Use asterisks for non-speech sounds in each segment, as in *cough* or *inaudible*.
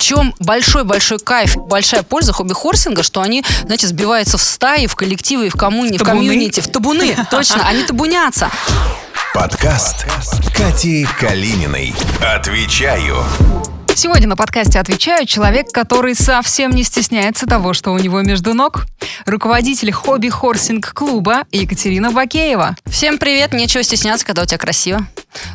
чем большой-большой кайф, большая польза хобби-хорсинга, что они, знаете, сбиваются в стаи, в коллективы, в коммуни, в комьюнити, в табуны. *laughs* Точно, они табунятся. Подкаст Кати Калининой. Отвечаю. Сегодня на подкасте отвечаю человек, который совсем не стесняется того, что у него между ног. Руководитель хобби-хорсинг-клуба Екатерина Бакеева. Всем привет, нечего стесняться, когда у тебя красиво.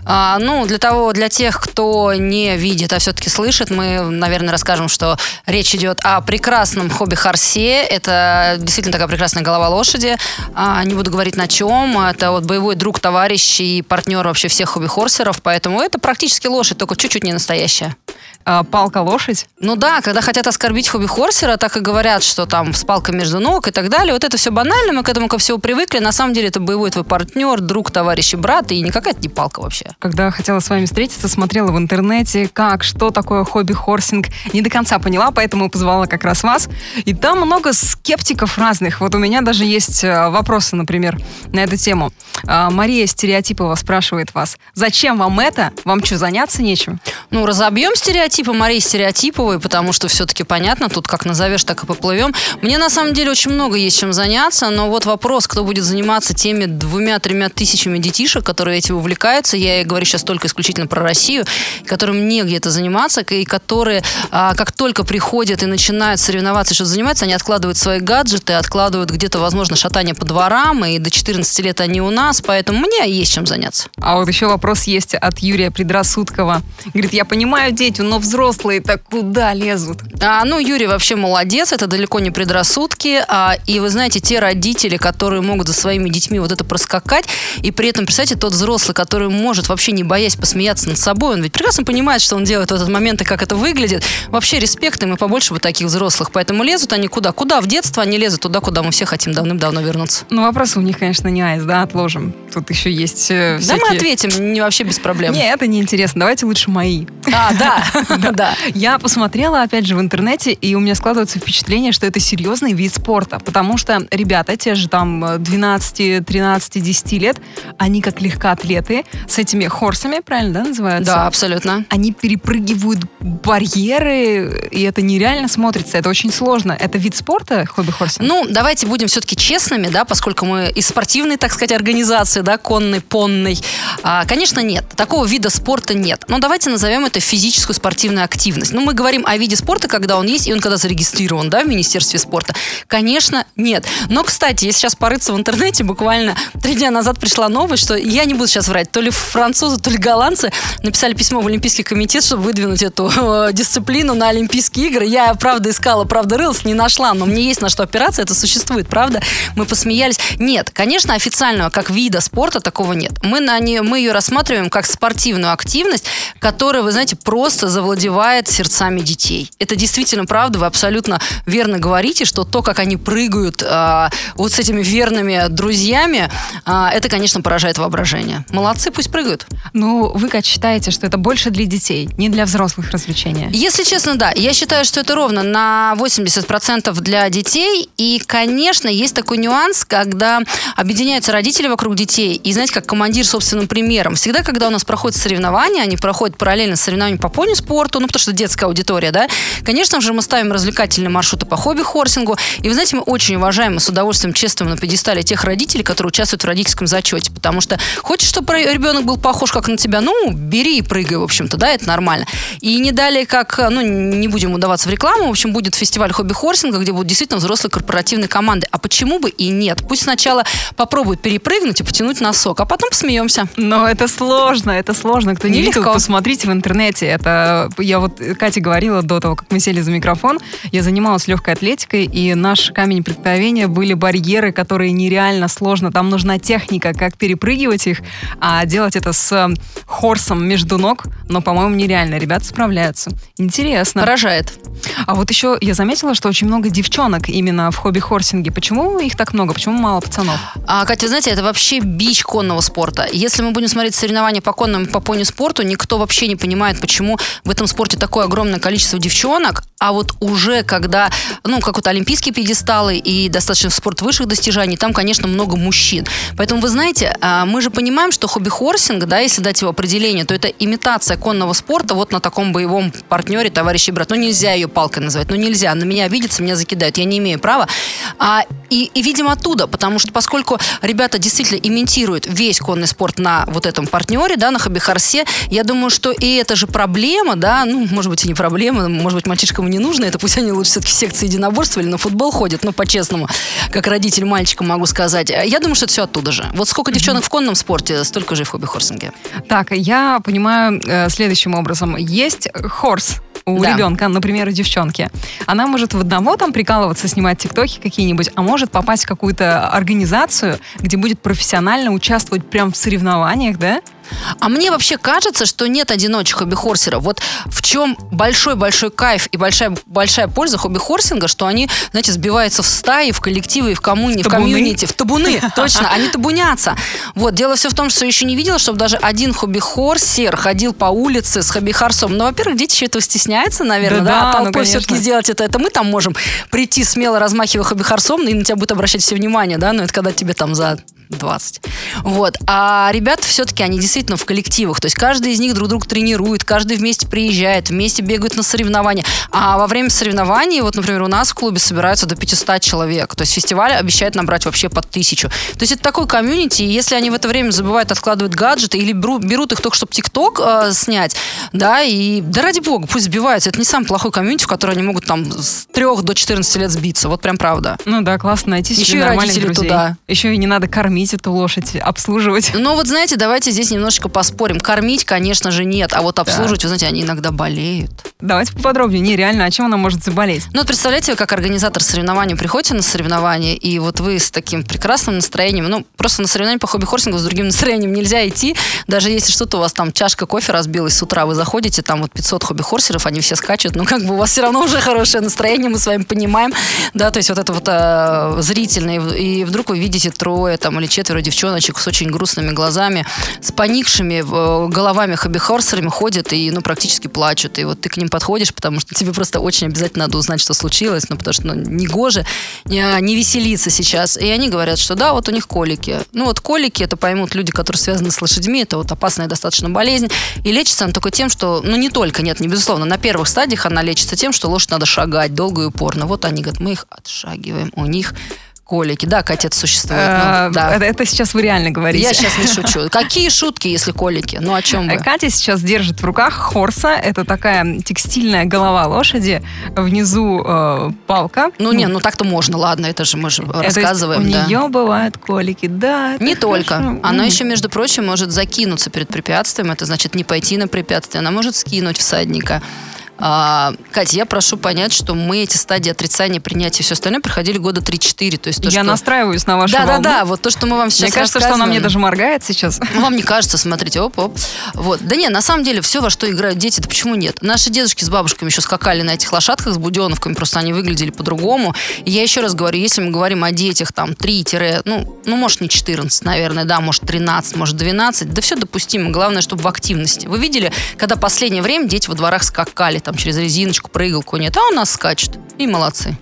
А, ну, для того, для тех, кто не видит, а все-таки слышит, мы, наверное, расскажем, что речь идет о прекрасном хобби-хорсе. Это действительно такая прекрасная голова лошади. А, не буду говорить на чем. Это вот боевой друг, товарищ и партнер вообще всех хобби-хорсеров. Поэтому это практически лошадь, только чуть-чуть не настоящая. А, палка-лошадь? Ну да, когда хотят оскорбить хобби-хорсера, так и говорят, что там с палкой между ног и так далее. Вот это все банально, мы к этому ко всему привыкли. На самом деле это боевой твой партнер, друг, товарищ и брат, и не какая-то не палка вообще. Когда хотела с вами встретиться, смотрела в интернете, как, что такое хобби-хорсинг. Не до конца поняла, поэтому позвала как раз вас. И там много скептиков разных. Вот у меня даже есть э, вопросы, например, на эту тему. А, Мария Стереотипова спрашивает вас, зачем вам это? Вам что, заняться нечем? Ну, разобьем стереотипы Марии Стереотиповой, потому что все-таки понятно, тут как назовешь, так и поплывем. Мне на самом деле очень много есть чем заняться, но вот вопрос, кто будет заниматься теми двумя-тремя тысячами детишек, которые этим увлекаются, я говорю сейчас только исключительно про Россию, которым негде это заниматься, и которые, а, как только приходят и начинают соревноваться, что заниматься, они откладывают свои гаджеты, откладывают где-то, возможно, шатание по дворам, и до 14 лет они у нас, поэтому мне есть чем заняться. А вот еще вопрос есть от Юрия Предрассудкова. Говорит, я понимаю дети, но взрослые-то куда лезут? А, ну, Юрий вообще молодец, это далеко не предрассудки. А, и вы знаете, те родители, которые могут за своими детьми вот это проскакать, и при этом, представьте, тот взрослый, который может вообще не боясь посмеяться над собой, он ведь прекрасно понимает, что он делает в этот момент и как это выглядит. Вообще респект им и побольше бы таких взрослых. Поэтому лезут они куда? Куда? В детство они лезут туда, куда мы все хотим давным-давно вернуться. Ну, вопросы у них, конечно, не айс, да, отложим. Тут еще есть э, Да мы ответим, не вообще без проблем. Не, это не интересно. Давайте лучше мои. А, да, *laughs* *laughs* да. Я посмотрела, опять же, в интернете, и у меня складывается впечатление, что это серьезный вид спорта, потому что ребята, те же там 12, 13, 10 лет, они как легкоатлеты с этими хорсами, правильно, да, называются? Да, абсолютно. Они перепрыгивают барьеры, и это нереально смотрится, это очень сложно. Это вид спорта, хобби-хорсинг? Ну, давайте будем все-таки честными, да, поскольку мы из спортивной, так сказать, организации, да, конной, понной. А, конечно, нет. Такого вида спорта нет. Но давайте назовем это физическую спортивную активность. Ну, мы говорим о виде спорта, когда он есть, и он когда зарегистрирован, да, в Министерстве спорта. Конечно, нет. Но, кстати, если сейчас порыться в интернете, буквально три дня назад пришла новость, что я не буду сейчас врать, то ли французы, то ли голландцы написали письмо в Олимпийский комитет, чтобы выдвинуть эту э, дисциплину на Олимпийские игры. Я, правда, искала, правда, рылась, не нашла, но мне есть на что опираться, это существует, правда? Мы посмеялись. Нет, конечно, официального как вида спорта такого нет. Мы, на не, мы ее рассматриваем как спортивную активность, которая, вы знаете, просто завладевает сердцами детей. Это действительно правда, вы абсолютно верно говорите, что то, как они прыгают э, вот с этими верными друзьями, э, это, конечно, поражает воображение. Молодцы, пусть прыгают. Ну, вы как считаете, что это больше для детей, не для взрослых развлечения? Если честно, да. Я считаю, что это ровно на 80% для детей. И, конечно, есть такой нюанс, когда объединяются родители вокруг детей. И, знаете, как командир собственным примером. Всегда, когда у нас проходят соревнования, они проходят параллельно с соревнованиями по пони-спорту, ну, потому что детская аудитория, да, конечно же, мы ставим развлекательные маршруты по хобби-хорсингу. И, вы знаете, мы очень уважаем и с удовольствием чествуем на пьедестале тех родителей, которые участвуют в родительском зачете. Потому что хочешь, чтобы ребенок был похож как на тебя, ну, бери и прыгай, в общем-то, да, это нормально. И не далее, как, ну, не будем удаваться в рекламу, в общем, будет фестиваль хобби-хорсинга, где будут действительно взрослые корпоративные команды. А почему бы и нет? Пусть сначала попробуют перепрыгнуть и потянуть носок, а потом посмеемся. Но это сложно, это сложно. Кто не Нелегко. видел, посмотрите в интернете. Это я вот Катя говорила до того, как мы сели за микрофон. Я занималась легкой атлетикой, и наш камень преткновения были барьеры, которые нереально сложно. Там нужна техника, как перепрыгивать их, а делать это с хорсом между ног, но, по-моему, нереально. Ребята справляются. Интересно. Поражает. А вот еще я заметила, что очень много девчонок именно в хобби-хорсинге. Почему их так много? Почему мало пацанов? А, Катя, вы знаете, это вообще бич конного спорта. Если мы будем смотреть соревнования по конному, по пони спорту, никто вообще не понимает, почему в этом спорте такое огромное количество девчонок, а вот уже когда, ну, как вот олимпийские пьедесталы и достаточно спорт высших достижений, там, конечно, много мужчин. Поэтому, вы знаете, а, мы же понимаем, что хобби-хорсинг, да, если дать его определение, то это имитация конного спорта вот на таком боевом партнере, товарищи брат. Ну, нельзя ее палкой называть, ну, нельзя. На меня обидятся, меня закидают, я не имею права. А, и, и, видимо, оттуда, потому что поскольку ребята действительно имитируют весь конный спорт на вот этом партнере, да, на хобби-хорсе, я думаю, что и это же проблема, да, ну, может быть, и не проблема, может быть, мальчишкам не нужно, это пусть они лучше все-таки в секции единоборства или на футбол ходят, ну, по-честному, как родитель мальчика могу сказать. Я думаю, что это все оттуда же. Вот сколько девчонок в конном спорте, столько же и в хобби-хорсинге. Так, я понимаю э, следующим образом. Есть хорс, у да. ребенка, например, у девчонки. Она может в одного там прикалываться, снимать тиктоки какие-нибудь, а может попасть в какую-то организацию, где будет профессионально участвовать прям в соревнованиях, да? А мне вообще кажется, что нет одиночек хобби-хорсеров. Вот в чем большой-большой кайф и большая, большая польза хобби-хорсинга, что они, знаете, сбиваются в стаи, в коллективы, в, коммуни, в комьюнити, в табуны, *laughs* точно, они табунятся. Вот, дело все в том, что еще не видела, чтобы даже один хобби-хорсер ходил по улице с хобби-хорсом. Ну, во-первых, дети еще этого стесняются, наверное, да, да, да толпой ну, все-таки сделать это. Это мы там можем прийти смело, размахивая хобби-хорсом, и на тебя будет обращать все внимание, да, но это когда тебе там за 20. Вот. А ребята все-таки, они действительно в коллективах. То есть каждый из них друг друга тренирует, каждый вместе приезжает, вместе бегают на соревнования. А во время соревнований, вот, например, у нас в клубе собираются до 500 человек. То есть фестиваль обещает набрать вообще под тысячу. То есть это такой комьюнити, и если они в это время забывают откладывать гаджеты или берут их только, чтобы ТикТок э, снять, да, и да ради бога, пусть сбиваются. Это не самый плохой комьюнити, в который они могут там с 3 до 14 лет сбиться. Вот прям правда. Ну да, классно найти себе Еще и родители друзей. туда. Еще и не надо кормить кормить эту лошадь, обслуживать. Ну вот знаете, давайте здесь немножечко поспорим. Кормить, конечно же, нет, а вот обслуживать, да. вы знаете, они иногда болеют. Давайте поподробнее. Не, реально, о чем она может заболеть? Ну вот представляете, вы как организатор соревнований приходите на соревнования, и вот вы с таким прекрасным настроением, ну просто на соревнования по хобби-хорсингу с другим *laughs* настроением нельзя идти, даже если что-то у вас там чашка кофе разбилась с утра, вы заходите, там вот 500 хобби-хорсеров, они все скачут, ну как бы у вас все равно уже хорошее настроение, мы с вами понимаем, да, то есть вот это вот э, зрительное, и вдруг вы видите трое там или или четверо девчоночек с очень грустными глазами, с поникшими э, головами хобби-хорсерами ходят и ну, практически плачут. И вот ты к ним подходишь, потому что тебе просто очень обязательно надо узнать, что случилось, ну, потому что ну, не гоже не, не веселиться сейчас. И они говорят, что да, вот у них колики. Ну, вот колики, это поймут люди, которые связаны с лошадьми, это вот опасная достаточно болезнь. И лечится она только тем, что, ну, не только, нет, не безусловно, на первых стадиях она лечится тем, что лошадь надо шагать долго и упорно. Вот они говорят, мы их отшагиваем, у них Колики, да, Катя, это существует. Ну, а, да. это, это сейчас вы реально говорите. Я сейчас не шучу. *laughs* Какие шутки, если колики? Ну, о чем вы? Катя сейчас держит в руках хорса. Это такая текстильная голова лошади. Внизу э, палка. Ну, не, ну так-то можно, ладно, это же мы же это рассказываем. У да. нее бывают колики, да. Не только. Хорошо. Она еще, между прочим, может закинуться перед препятствием. Это значит не пойти на препятствие. Она может скинуть всадника. А, Катя, я прошу понять, что мы эти стадии отрицания, принятия и все остальное проходили года 3-4. То есть то, я что... настраиваюсь на вашу да, волну. Да, да, вот то, что мы вам сейчас Мне кажется, что она мне даже моргает сейчас. Ну, вам не кажется, смотрите, оп-оп. Вот. Да нет, на самом деле, все, во что играют дети, это почему нет? Наши дедушки с бабушками еще скакали на этих лошадках с буденовками, просто они выглядели по-другому. И я еще раз говорю, если мы говорим о детях там 3 ну, ну, может, не 14, наверное, да, может, 13, может, 12, да все допустимо. Главное, чтобы в активности. Вы видели, когда последнее время дети во дворах скакали там через резиночку, прыгалку нет, а у нас скачет. И молодцы.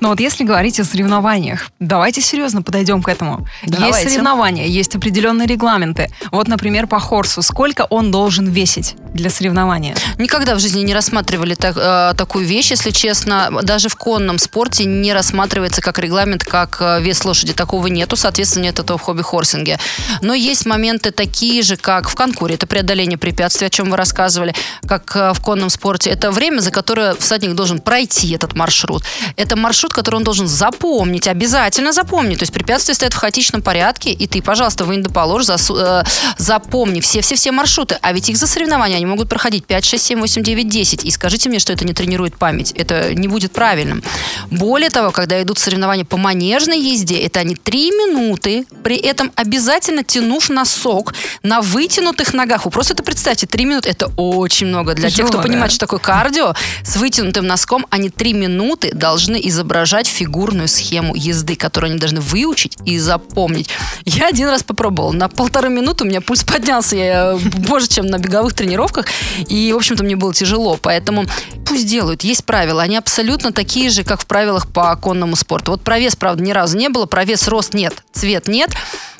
Но вот если говорить о соревнованиях, давайте серьезно подойдем к этому. Давайте. Есть соревнования, есть определенные регламенты. Вот, например, по хорсу. Сколько он должен весить для соревнования? Никогда в жизни не рассматривали так, э, такую вещь, если честно. Даже в конном спорте не рассматривается как регламент, как э, вес лошади. Такого нету, соответственно, нет этого в хобби-хорсинге. Но есть моменты такие же, как в конкуре. Это преодоление препятствий, о чем вы рассказывали, как э, в конном спорте. Это время, за которое всадник должен пройти этот маршрут. Это маршрут, который он должен запомнить, обязательно запомнить. То есть препятствия стоят в хаотичном порядке, и ты, пожалуйста, вынь да положь, засу, э, запомни все-все-все маршруты. А ведь их за соревнования они могут проходить 5, 6, 7, 8, 9, 10. И скажите мне, что это не тренирует память. Это не будет правильным. Более того, когда идут соревнования по манежной езде, это они 3 минуты, при этом обязательно тянув носок на вытянутых ногах. Вы просто это представьте, 3 минуты это очень много. Для Тяжело, тех, кто да. понимает, что такое кардио, с вытянутым носком они 3 минуты должны из воображать фигурную схему езды, которую они должны выучить и запомнить. Я один раз попробовала. На полторы минуты у меня пульс поднялся. Я больше, чем на беговых тренировках. И, в общем-то, мне было тяжело. Поэтому пусть делают. Есть правила. Они абсолютно такие же, как в правилах по конному спорту. Вот про вес, правда, ни разу не было. Про вес рост нет. Цвет нет.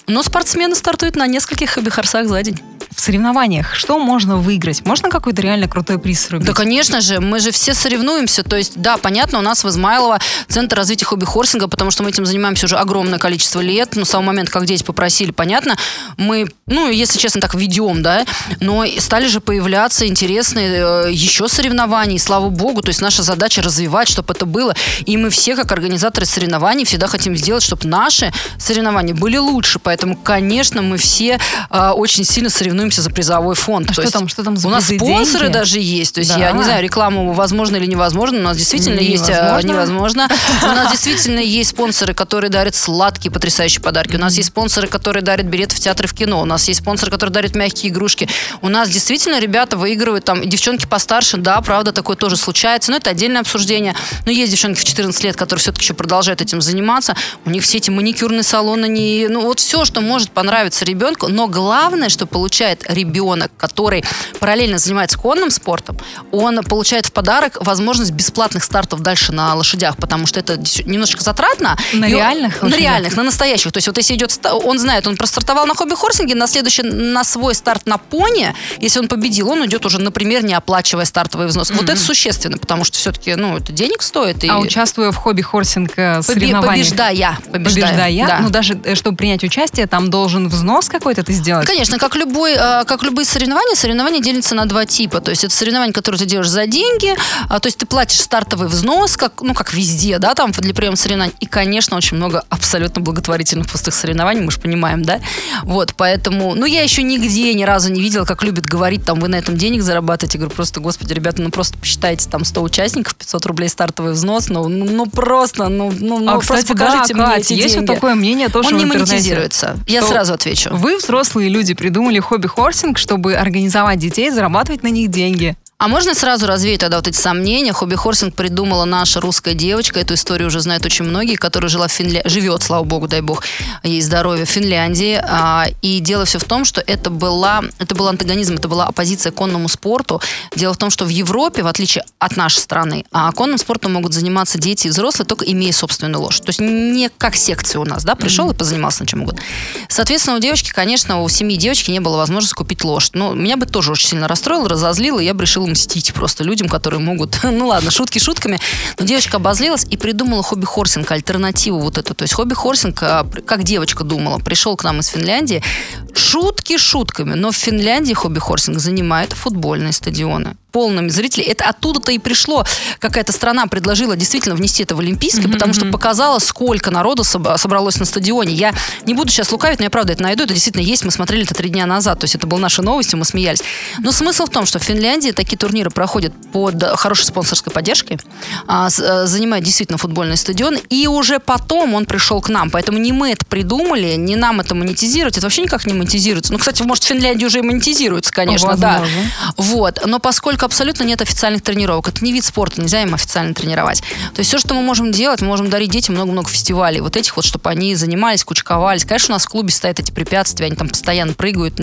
Но спортсмены стартуют на нескольких хобби-хорсах за день в соревнованиях что можно выиграть? Можно какой-то реально крутой приз срубить? Да, конечно же, мы же все соревнуемся. То есть, да, понятно, у нас в Измайлово Центр развития хобби-хорсинга, потому что мы этим занимаемся уже огромное количество лет. Ну, с самого момента, как дети попросили, понятно, мы, ну, если честно, так ведем, да, но стали же появляться интересные э, еще соревнования, и слава богу, то есть наша задача развивать, чтобы это было. И мы все, как организаторы соревнований, всегда хотим сделать, чтобы наши соревнования были лучше. Поэтому, конечно, мы все э, очень сильно соревнуемся соревнуемся за призовой фонд. А то что там, что там за У нас спонсоры деньги? даже есть. То есть да. я не знаю, рекламу возможно или невозможно, у нас действительно невозможно. есть... Невозможно. У нас *laughs* действительно есть спонсоры, которые дарят сладкие, потрясающие подарки. У нас есть спонсоры, которые дарят билеты в театр и в кино. У нас есть спонсоры, которые дарят мягкие игрушки. У нас действительно ребята выигрывают, там, девчонки постарше, да, правда, такое тоже случается, но это отдельное обсуждение. Но есть девчонки в 14 лет, которые все-таки еще продолжают этим заниматься. У них все эти маникюрные салоны, не, ну вот все, что может понравиться ребенку, но главное, что получает ребенок, который параллельно занимается конным спортом, он получает в подарок возможность бесплатных стартов дальше на лошадях, потому что это немножечко затратно. На реальных На реальных, на настоящих. То есть вот если идет, он знает, он простартовал на хобби-хорсинге, на следующий, на свой старт на пони, если он победил, он идет уже, например, не оплачивая стартовый взнос. Mm-hmm. Вот это существенно, потому что все-таки, ну, это денег стоит. И... А участвуя в хобби-хорсинг э, соревнованиях? Побеждая. Побеждая. побеждая да. Ну, даже э, чтобы принять участие, там должен взнос какой-то ты сделать? Конечно, как любой, э, как любые соревнования, соревнования делятся на два типа. То есть это соревнования, которые ты делаешь за деньги, а, то есть ты платишь стартовый взнос, как, ну, как везде, да, там для приема соревнований. И, конечно, очень много абсолютно благотворительных пустых соревнований, мы же понимаем, да. Вот, поэтому, ну, я еще нигде ни разу не видела, как любят говорить, там, вы на этом денег зарабатываете. Я говорю, просто, господи, ребята, ну, просто посчитайте, там, 100 участников, 500 рублей стартовый взнос, ну, ну, ну просто, ну, ну, ну а, кстати, покажите да, мне Кать, эти есть деньги. вот такое мнение тоже Он не монетизируется. Я сразу отвечу. Вы, взрослые люди, придумали хобби-хорсинг, чтобы организовать детей, зарабатывать на них деньги. А можно сразу развеять тогда вот эти сомнения? Хобби-хорсинг придумала наша русская девочка. Эту историю уже знают очень многие, которая жила в Финля... живет, слава богу, дай бог, ей здоровья, в Финляндии. А, и дело все в том, что это, была, это был антагонизм, это была оппозиция конному спорту. Дело в том, что в Европе, в отличие от нашей страны, а конным спортом могут заниматься дети и взрослые, только имея собственную лошадь. То есть не как секция у нас, да, пришел mm-hmm. и позанимался на чем угодно. Соответственно, у девочки, конечно, у семьи девочки не было возможности купить лошадь. Но меня бы тоже очень сильно расстроило, разозлило, и я бы решила мстить просто людям, которые могут, *laughs* ну ладно, шутки шутками, но девочка обозлилась и придумала хобби-хорсинг, альтернативу вот эту. То есть хобби-хорсинг, а, как девочка думала, пришел к нам из Финляндии, шутки шутками, но в Финляндии хобби-хорсинг занимает футбольные стадионы полными зрителей. Это оттуда-то и пришло. Какая-то страна предложила действительно внести это в Олимпийское, mm-hmm. потому что показала, сколько народу собралось на стадионе. Я не буду сейчас лукавить, но я правда это найду. Это действительно есть. Мы смотрели это три дня назад. То есть это была наша новость, мы смеялись. Но смысл в том, что в Финляндии такие турниры проходят под хорошей спонсорской поддержкой, а, э, занимает действительно футбольный стадион, и уже потом он пришел к нам. Поэтому не мы это придумали, не нам это монетизировать. Это вообще никак не монетизируется. Ну, кстати, может, в Финляндии уже и монетизируется, конечно, Возможно. да. Вот. Но поскольку абсолютно нет официальных тренировок. Это не вид спорта, нельзя им официально тренировать. То есть все, что мы можем делать, мы можем дарить детям много-много фестивалей. Вот этих вот, чтобы они занимались, кучковались. Конечно, у нас в клубе стоят эти препятствия, они там постоянно прыгают,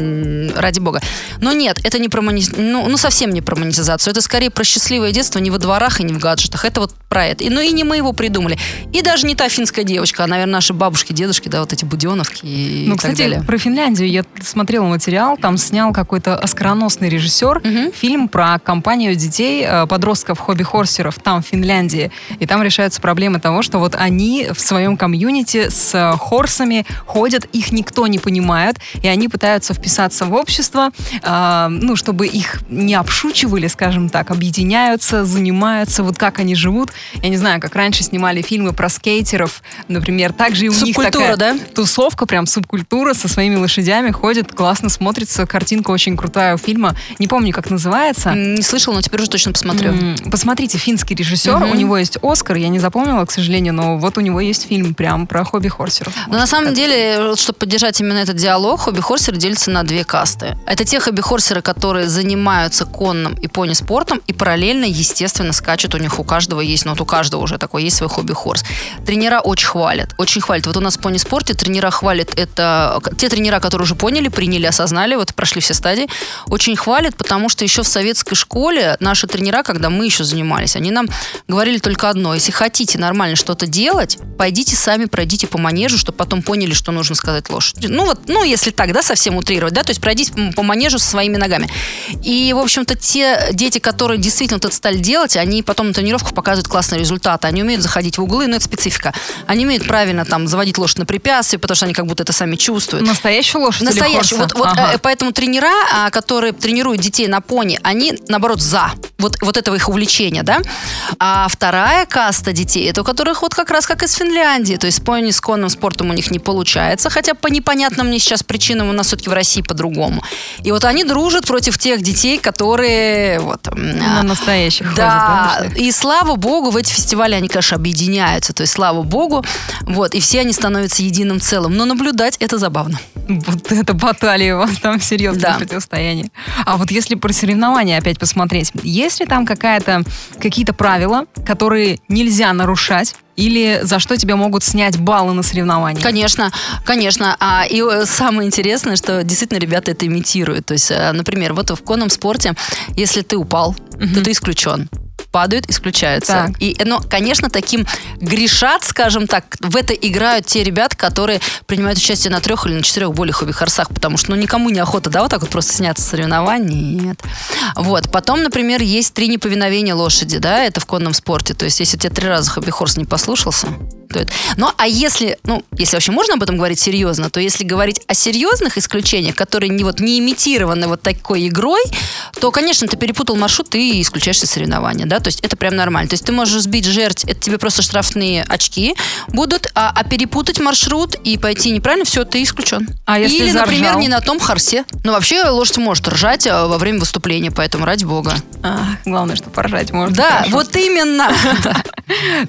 ради бога. Но нет, это не про мони... ну, ну, совсем не про монетизацию. Это скорее про счастливое детство не во дворах и не в гаджетах. Это вот про это. И, ну и не мы его придумали. И даже не та финская девочка, а, наверное, наши бабушки, дедушки, да, вот эти буденовки и, ну, и кстати, так далее. про Финляндию я смотрела материал, там снял какой-то оскароносный режиссер угу. фильм про компанию детей, э, подростков, хобби-хорсеров там, в Финляндии. И там решаются проблемы того, что вот они в своем комьюнити с э, хорсами ходят, их никто не понимает, и они пытаются вписаться в общество, э, ну, чтобы их не обшучивали, скажем так, объединяются, занимаются, вот как они живут. Я не знаю, как раньше снимали фильмы про скейтеров, например, также и у них такая да? тусовка, прям субкультура со своими лошадями ходит, классно смотрится, картинка очень крутая у фильма. Не помню, как называется. Не слышала, но теперь уже точно посмотрю. Посмотрите, финский режиссер, угу. у него есть Оскар, я не запомнила, к сожалению, но вот у него есть фильм прям про хобби-хорсеров. Но на самом деле, чтобы поддержать именно этот диалог, хобби-хорсеры делятся на две касты. Это те хобби-хорсеры, которые занимаются конным и пони-спортом и параллельно, естественно, скачут у них у каждого есть, ну вот у каждого уже такой есть свой хобби-хорс. Тренера очень хвалят, очень хвалят. Вот у нас в пони-спорте тренера хвалят, это те тренера, которые уже поняли, приняли, осознали, вот прошли все стадии, очень хвалят, потому что еще в советской школе наши тренера, когда мы еще занимались, они нам говорили только одно, если хотите нормально что-то делать, пойдите сами пройдите по манежу, чтобы потом поняли, что нужно сказать лошади. Ну вот, ну если так, да, совсем утрировать, да, то есть пройдись по манежу со своими ногами. И, в общем-то, те дети, которые действительно это стали делать, они потом на тренировках показывают классные результаты. Они умеют заходить в углы, но это специфика. Они умеют правильно там заводить лошадь на препятствия, потому что они как будто это сами чувствуют. Настоящую лошадь Настоящую. Вот, вот ага. э, поэтому тренера, а, которые тренируют детей на пони, они, наоборот, за вот, вот этого их увлечения, да. А вторая каста детей, это у которых вот как раз как из Финляндии, то есть пони с конным спортом у них не получается, хотя по непонятным мне сейчас причинам у нас все-таки в России по-другому. И вот они дружат против тех детей, которые вот... На настоящих да, ходят, да, и слава богу, в эти фестивали они, конечно, объединяются, то есть слава богу, вот, и все они становятся единым целым. Но наблюдать это забавно. Вот это баталия у вас там серьезное да. противостояние. А вот если про соревнования опять посмотреть, есть ли там какая-то, какие-то правила, которые нельзя нарушать? Или за что тебя могут снять баллы на соревнованиях? Конечно, конечно. А, и э, самое интересное, что действительно ребята это имитируют. То есть, э, например, вот в конном спорте, если ты упал, угу. то ты исключен падают, исключаются. Так. И, но, конечно, таким грешат, скажем так, в это играют те ребята, которые принимают участие на трех или на четырех более хобби-хорсах, потому что ну, никому не охота, да, вот так вот просто сняться с соревнований. Нет. Вот. Потом, например, есть три неповиновения лошади, да, это в конном спорте. То есть, если тебе три раза хобби-хорс не послушался, стоит. Ну, а если, ну, если вообще можно об этом говорить серьезно, то если говорить о серьезных исключениях, которые не, вот, не имитированы вот такой игрой, то, конечно, ты перепутал маршрут, ты исключаешься соревнования, да, то есть это прям нормально. То есть ты можешь сбить жертв, это тебе просто штрафные очки будут, а, а перепутать маршрут и пойти неправильно, все, ты исключен. А если Или, заржал? например, не на том харсе. Ну, вообще лошадь может ржать а, во время выступления, поэтому ради бога. А, главное, что поржать можно. Да, хорошо. вот именно. *laughs*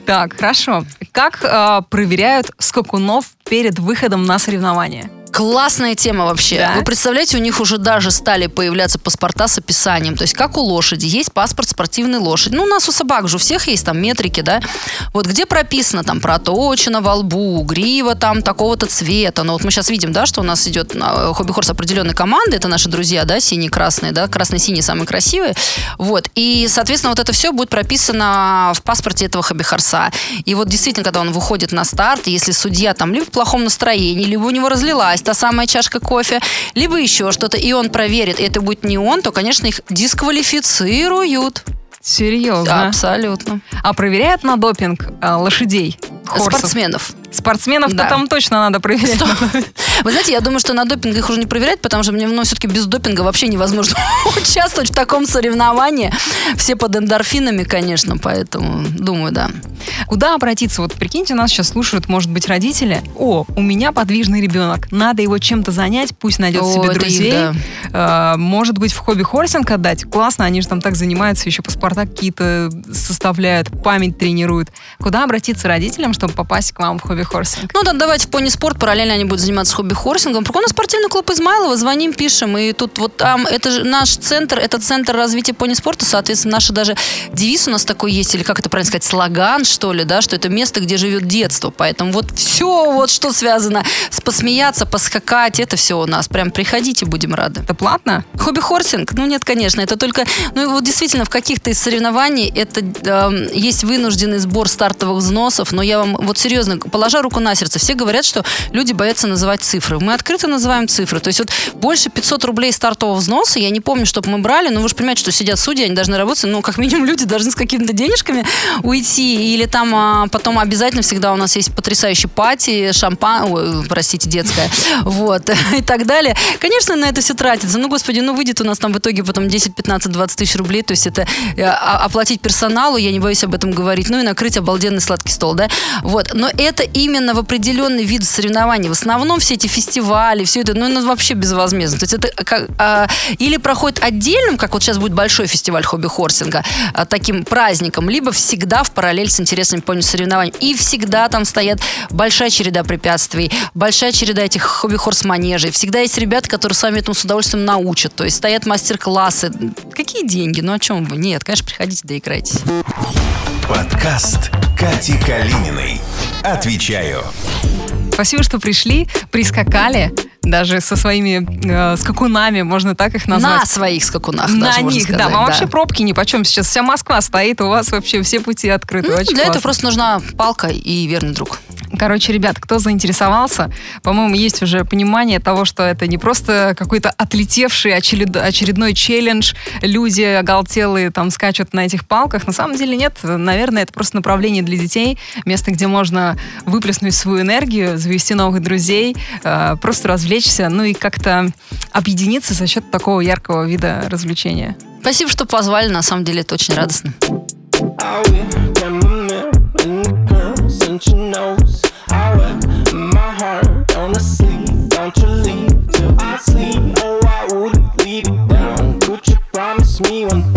Так, хорошо. Как проверяют скакунов перед выходом на соревнования? Классная тема вообще. Да? Вы представляете, у них уже даже стали появляться паспорта с описанием. То есть, как у лошади. Есть паспорт спортивной лошади. Ну, у нас у собак же у всех есть там метрики, да. Вот где прописано там проточено во лбу, грива там такого-то цвета. Но вот мы сейчас видим, да, что у нас идет хобби-хорс определенной команды. Это наши друзья, да, синие, красные, да. Красные-синие самые красивые. Вот. И, соответственно, вот это все будет прописано в паспорте этого хобби-хорса. И вот действительно, когда он выходит на старт, если судья там либо в плохом настроении, либо у него разлилась та самая чашка кофе, либо еще что-то, и он проверит, и это будет не он, то, конечно, их дисквалифицируют. Серьезно? Да, абсолютно. А проверяют на допинг э, лошадей? Хорсов? Спортсменов. Спортсменов-то да. там точно надо проверять. Вы знаете, я думаю, что на допинг их уже не проверять, потому что мне ну, все-таки без допинга вообще невозможно *laughs* участвовать в таком соревновании. Все под эндорфинами, конечно, поэтому думаю, да. Куда обратиться? Вот прикиньте, нас сейчас слушают, может быть, родители. О, у меня подвижный ребенок. Надо его чем-то занять, пусть найдет О, себе друзей. Их, да. а, может быть, в хобби-хорсинг отдать. Классно, они же там так занимаются, еще паспорта какие-то составляют, память тренируют. Куда обратиться родителям, чтобы попасть к вам в хобби-хорсинг? Ну да, давайте в пони-спорт, параллельно они будут заниматься хобби-хорсингом. Нас спортивный клуб Измайлова, звоним, пишем, и тут вот там, это же наш центр, это центр развития пони-спорта, соответственно, наши даже девиз у нас такой есть, или как это правильно сказать, слоган, что ли, да, что это место, где живет детство. Поэтому вот все, вот что связано с посмеяться, поскакать, это все у нас. Прям приходите, будем рады. Это платно? Хобби-хорсинг? Ну нет, конечно, это только, ну вот действительно в каких-то из соревнований это э, есть вынужденный сбор стартовых взносов, но я вам вот серьезно, положа руку на сердце, все говорят, что люди боятся называть цифры. Мы открыто называем цифры. То есть вот больше 500 рублей стартового взноса, я не помню, чтобы мы брали, но вы же понимаете, что сидят судьи, они должны работать, ну как минимум люди должны с какими-то денежками уйти, или там а, потом обязательно всегда у нас есть потрясающий пати, шампан, ой, простите, детская, вот, *laughs* и так далее. Конечно, на это все тратится. Ну, господи, ну выйдет у нас там в итоге потом 10, 15, 20 тысяч рублей, то есть это э, оплатить персоналу, я не боюсь об этом говорить, ну и накрыть обалденный сладкий стол, да, вот. Но это именно в определенный вид соревнований. В основном все эти фестивали, все это, ну, это вообще безвозмездно. То есть это как, а, или проходит отдельным, как вот сейчас будет большой фестиваль хобби-хорсинга, а, таким праздником, либо всегда в параллель с интересными пони соревнованиями. И всегда там стоят большая череда препятствий, большая череда этих хобби-хорс-манежей. Всегда есть ребята, которые с вами этому с удовольствием научат. То есть стоят мастер-классы. Какие деньги? Ну о чем вы? Нет, конечно, приходите, да играйтесь. Подкаст Кати Калининой. Отвечаю. Спасибо, что пришли, прискакали, даже со своими э, скакунами, можно так их назвать. На своих скакунах На даже, них, сказать, да. А вообще пробки ни почем. Сейчас вся Москва стоит, у вас вообще все пути открыты. Ну, Очень для этого классно. просто нужна палка и верный друг. Короче, ребят, кто заинтересовался, по-моему, есть уже понимание того, что это не просто какой-то отлетевший очеред- очередной челлендж, люди оголтелые там скачут на этих палках. На самом деле нет, наверное, это просто направление для детей, место, где можно выплеснуть свою энергию, завести новых друзей, просто развлечься, ну и как-то объединиться за счет такого яркого вида развлечения. Спасибо, что позвали, на самом деле это очень радостно. me one